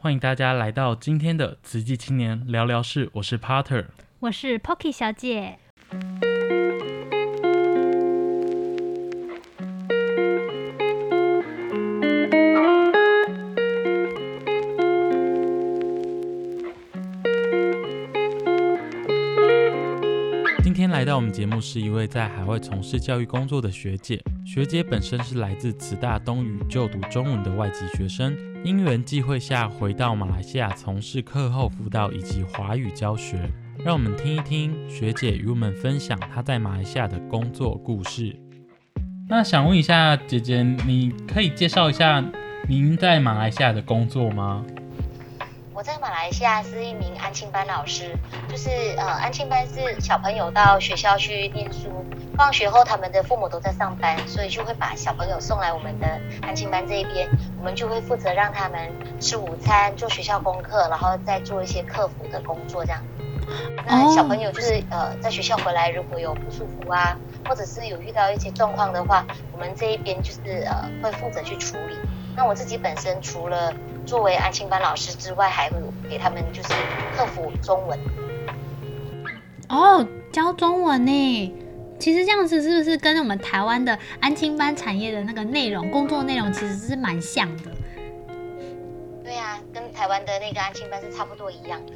欢迎大家来到今天的慈济青年聊聊室，我是 Potter，我是 Pocky 小姐。今天来到我们节目是一位在海外从事教育工作的学姐，学姐本身是来自慈大东语就读中文的外籍学生。因缘际会下，回到马来西亚从事课后辅导以及华语教学。让我们听一听学姐与我们分享她在马来西亚的工作故事。那想问一下姐姐，你可以介绍一下您在马来西亚的工作吗？我在马来西亚是一名安亲班老师，就是呃，安亲班是小朋友到学校去念书，放学后他们的父母都在上班，所以就会把小朋友送来我们的安亲班这一边，我们就会负责让他们吃午餐、做学校功课，然后再做一些客服的工作这样。那小朋友就是呃，在学校回来如果有不舒服啊，或者是有遇到一些状况的话，我们这一边就是呃会负责去处理。那我自己本身除了作为安亲班老师之外，还会给他们就是克服中文。哦，教中文呢？其实这样子是不是跟我们台湾的安亲班产业的那个内容、工作内容其实是蛮像的？对啊，跟台湾的那个安亲班是差不多一样的。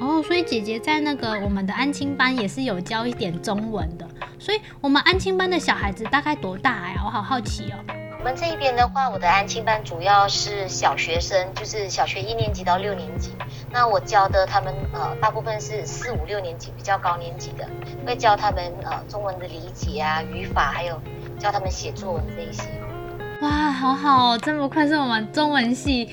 哦，所以姐姐在那个我们的安亲班也是有教一点中文的。所以我们安亲班的小孩子大概多大呀？我好好奇哦。我们这一边的话，我的安亲班主要是小学生，就是小学一年级到六年级。那我教的他们呃，大部分是四五六年级，比较高年级的，会教他们呃中文的理解啊、语法，还有教他们写作文这一些。哇，好好哦，这么快是我们中文系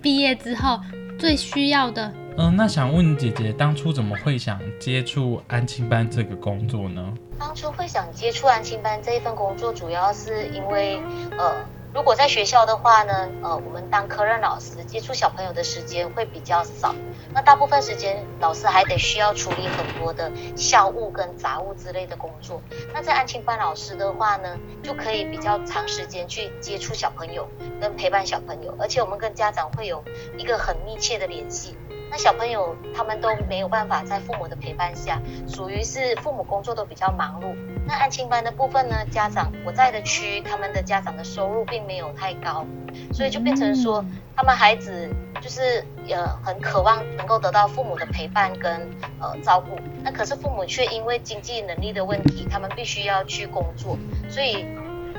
毕业之后最需要的。嗯，那想问姐姐，当初怎么会想接触安亲班这个工作呢？当初会想接触安亲班这一份工作，主要是因为，呃，如果在学校的话呢，呃，我们当科任老师接触小朋友的时间会比较少，那大部分时间老师还得需要处理很多的校务跟杂物之类的工作。那在安亲班老师的话呢，就可以比较长时间去接触小朋友跟陪伴小朋友，而且我们跟家长会有一个很密切的联系。那小朋友他们都没有办法在父母的陪伴下，属于是父母工作都比较忙碌。那安亲班的部分呢，家长我在的区，他们的家长的收入并没有太高，所以就变成说，他们孩子就是呃很渴望能够得到父母的陪伴跟呃照顾。那可是父母却因为经济能力的问题，他们必须要去工作，所以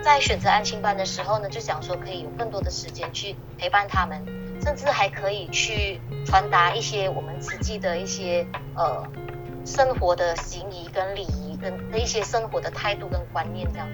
在选择安亲班的时候呢，就想说可以有更多的时间去陪伴他们。甚至还可以去传达一些我们实际的一些呃生活的行仪跟礼仪跟的一些生活的态度跟观念这样。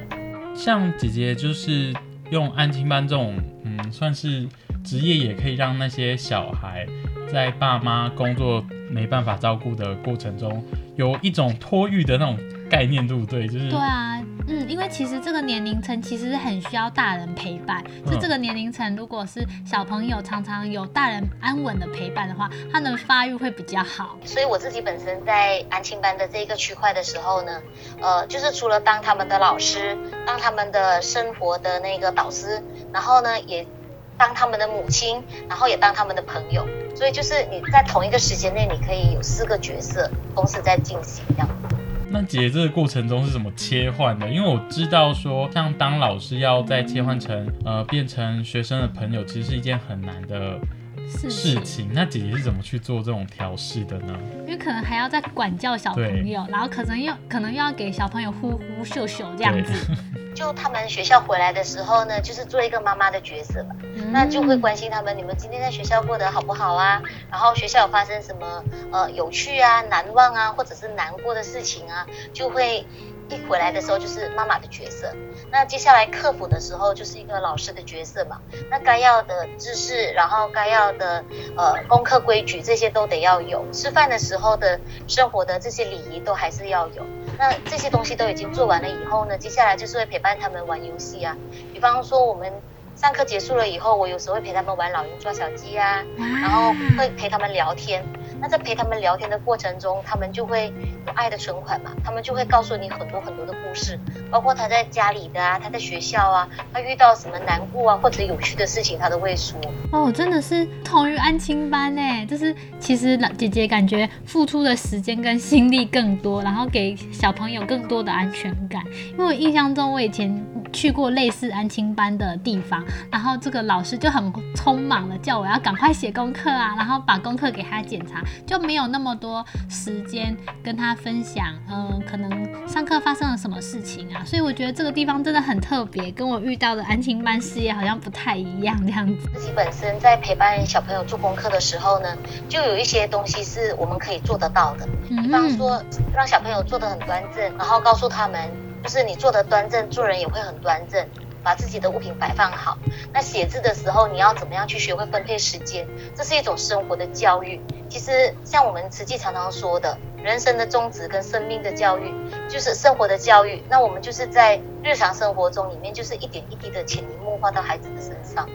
像姐姐就是用安亲班这种嗯算是职业，也可以让那些小孩在爸妈工作没办法照顾的过程中，有一种托育的那种概念，对不对？就是对啊。嗯，因为其实这个年龄层其实是很需要大人陪伴。就这个年龄层，如果是小朋友常常有大人安稳的陪伴的话，他的发育会比较好。所以我自己本身在安亲班的这个区块的时候呢，呃，就是除了当他们的老师，当他们的生活的那个导师，然后呢，也当他们的母亲，然后也当他们的朋友。所以就是你在同一个时间内，你可以有四个角色同时在进行这样。那姐姐这个过程中是怎么切换的？因为我知道说，像当老师要再切换成呃变成学生的朋友，其实是一件很难的事情。那姐姐是怎么去做这种调试的呢？因为可能还要再管教小朋友，然后可能又可能又要给小朋友呼呼秀秀这样子。就他们学校回来的时候呢，就是做一个妈妈的角色嘛，嗯、那就会关心他们，你们今天在学校过得好不好啊？然后学校有发生什么呃有趣啊、难忘啊，或者是难过的事情啊，就会一回来的时候就是妈妈的角色。那接下来课辅的时候就是一个老师的角色嘛，那该要的知识，然后该要的呃功课规矩这些都得要有，吃饭的时候的生活的这些礼仪都还是要有。那这些东西都已经做完了以后呢，接下来就是会陪伴他们玩游戏啊。比方说我们上课结束了以后，我有时候会陪他们玩老鹰抓小鸡啊，然后会陪他们聊天。那在陪他们聊天的过程中，他们就会有爱的存款嘛，他们就会告诉你很多很多的故事，包括他在家里的啊，他在学校啊，他遇到什么难过啊或者有趣的事情，他都会说。哦，真的是同于安亲班呢，就是其实姐姐感觉付出的时间跟心力更多，然后给小朋友更多的安全感。因为我印象中我以前去过类似安亲班的地方，然后这个老师就很匆忙的叫我要赶快写功课啊，然后把功课给他检查，就没有那么多时间跟他分享，嗯、可能上课发生了什么事情啊。所以我觉得这个地方真的很特别，跟我遇到的安亲班事业好像不太一样这样子。自己本身在陪伴小朋友做功课的时候呢，就有一些东西是我们可以做得到的，比方说让小朋友坐得很端正，然后告诉他们，就是你做的端正，做人也会很端正。把自己的物品摆放好。那写字的时候，你要怎么样去学会分配时间？这是一种生活的教育。其实像我们实际常常说的，人生的宗旨跟生命的教育，就是生活的教育。那我们就是在日常生活中里面，就是一点一滴的潜移默化到孩子的身上。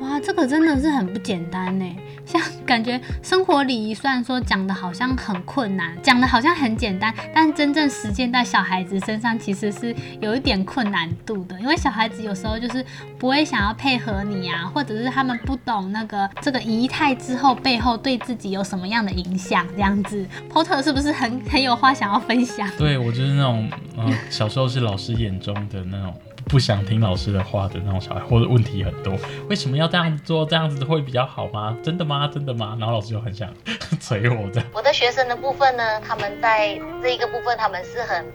哇，这个真的是很不简单呢。像 感觉生活礼仪虽然说讲的好像很困难，讲的好像很简单，但真正实践在小孩子身上其实是有一点困难度的。因为小孩子有时候就是不会想要配合你啊，或者是他们不懂那个这个仪态之后背后对自己有什么样的影响，这样子。Porter 是不是很很有话想要分享？对，我就是那种，呃，小时候是老师眼中的那种。不想听老师的话的那种小孩，或者问题很多，为什么要这样做？这样子会比较好吗？真的吗？真的吗？然后老师就很想 催我这样。我的学生的部分呢，他们在这一个部分，他们是很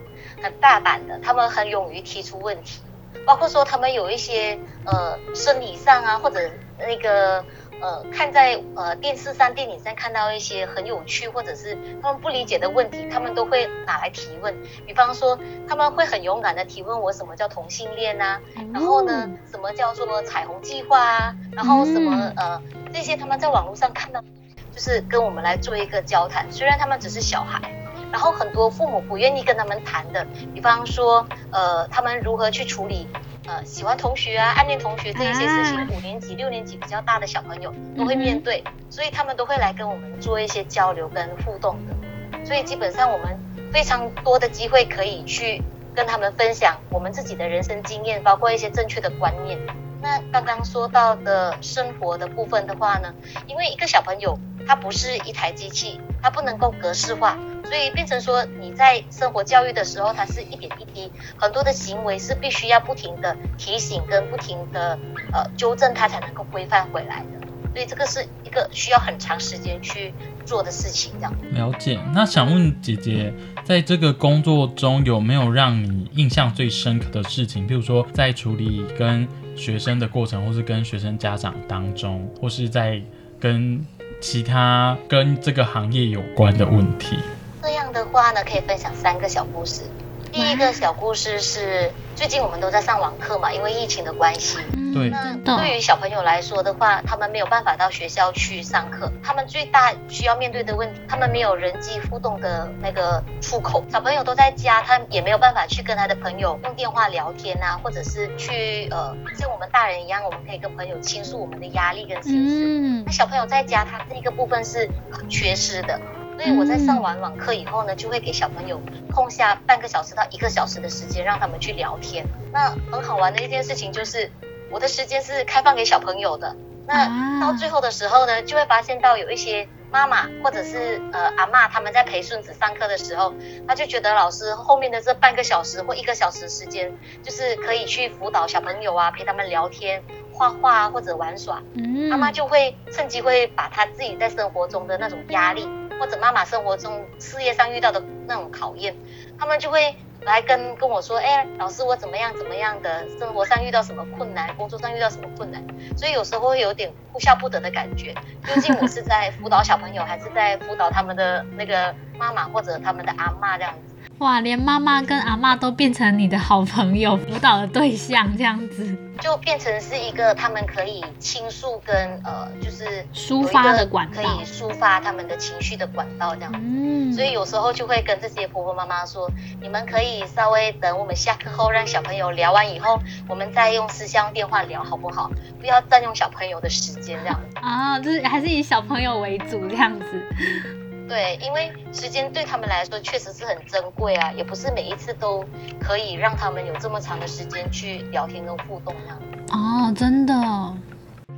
很大胆的，他们很勇于提出问题，包括说他们有一些呃生理上啊，或者那个。呃，看在呃电视上、电影上看到一些很有趣或者是他们不理解的问题，他们都会拿来提问。比方说，他们会很勇敢的提问我什么叫同性恋啊，然后呢，什么叫做彩虹计划啊，然后什么呃这些他们在网络上看到，就是跟我们来做一个交谈。虽然他们只是小孩，然后很多父母不愿意跟他们谈的，比方说呃他们如何去处理。呃，喜欢同学啊，暗恋同学这一些事情，啊、五年级、六年级比较大的小朋友都会面对，嗯、所以他们都会来跟我们做一些交流跟互动的。所以基本上我们非常多的机会可以去跟他们分享我们自己的人生经验，包括一些正确的观念。那刚刚说到的生活的部分的话呢，因为一个小朋友它不是一台机器，它不能够格式化。所以变成说，你在生活教育的时候，它是一点一滴，很多的行为是必须要不停的提醒跟不停的呃纠正，它才能够规范回来的。所以这个是一个需要很长时间去做的事情，这样。了解。那想问姐姐，在这个工作中有没有让你印象最深刻的事情？比如说在处理跟学生的过程，或是跟学生家长当中，或是在跟其他跟这个行业有关的问题？这样的话呢，可以分享三个小故事。第一个小故事是最近我们都在上网课嘛，因为疫情的关系。对。那对于小朋友来说的话，他们没有办法到学校去上课，他们最大需要面对的问题，他们没有人际互动的那个出口。小朋友都在家，他也没有办法去跟他的朋友用电话聊天啊，或者是去呃像我们大人一样，我们可以跟朋友倾诉我们的压力跟心事。嗯。那小朋友在家，他这个部分是很缺失的。所以我在上完网课以后呢，就会给小朋友空下半个小时到一个小时的时间，让他们去聊天。那很好玩的一件事情就是，我的时间是开放给小朋友的。那到最后的时候呢，就会发现到有一些妈妈或者是呃阿嬷，他们在陪孙子上课的时候，他就觉得老师后面的这半个小时或一个小时时间，就是可以去辅导小朋友啊，陪他们聊天、画画或者玩耍。妈妈就会趁机会把他自己在生活中的那种压力。或者妈妈生活中事业上遇到的那种考验，他们就会来跟跟我说，哎，老师我怎么样怎么样的，生活上遇到什么困难，工作上遇到什么困难，所以有时候会有点哭笑不得的感觉。究竟我是在辅导小朋友，还是在辅导他们的那个妈妈或者他们的阿嬷这样子？哇，连妈妈跟阿妈都变成你的好朋友、辅导的对象，这样子就变成是一个他们可以倾诉跟呃，就是抒发的管道，可以抒发他们的情绪的管道这样子。嗯，所以有时候就会跟这些婆婆妈妈说，你们可以稍微等我们下课后，让小朋友聊完以后，我们再用私下电话聊好不好？不要占用小朋友的时间这样子。啊，就是还是以小朋友为主这样子。对，因为时间对他们来说确实是很珍贵啊，也不是每一次都可以让他们有这么长的时间去聊天跟互动啊。哦，真的。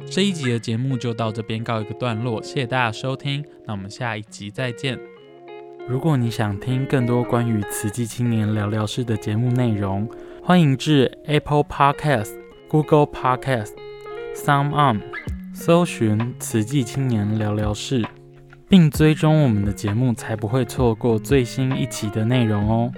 这一集的节目就到这边告一个段落，谢谢大家收听，那我们下一集再见。如果你想听更多关于慈济青年聊聊室的节目内容，欢迎至 Apple Podcast、Google Podcast、SoundOn 搜寻慈济青年聊聊室，并追踪我们的节目，才不会错过最新一期的内容哦。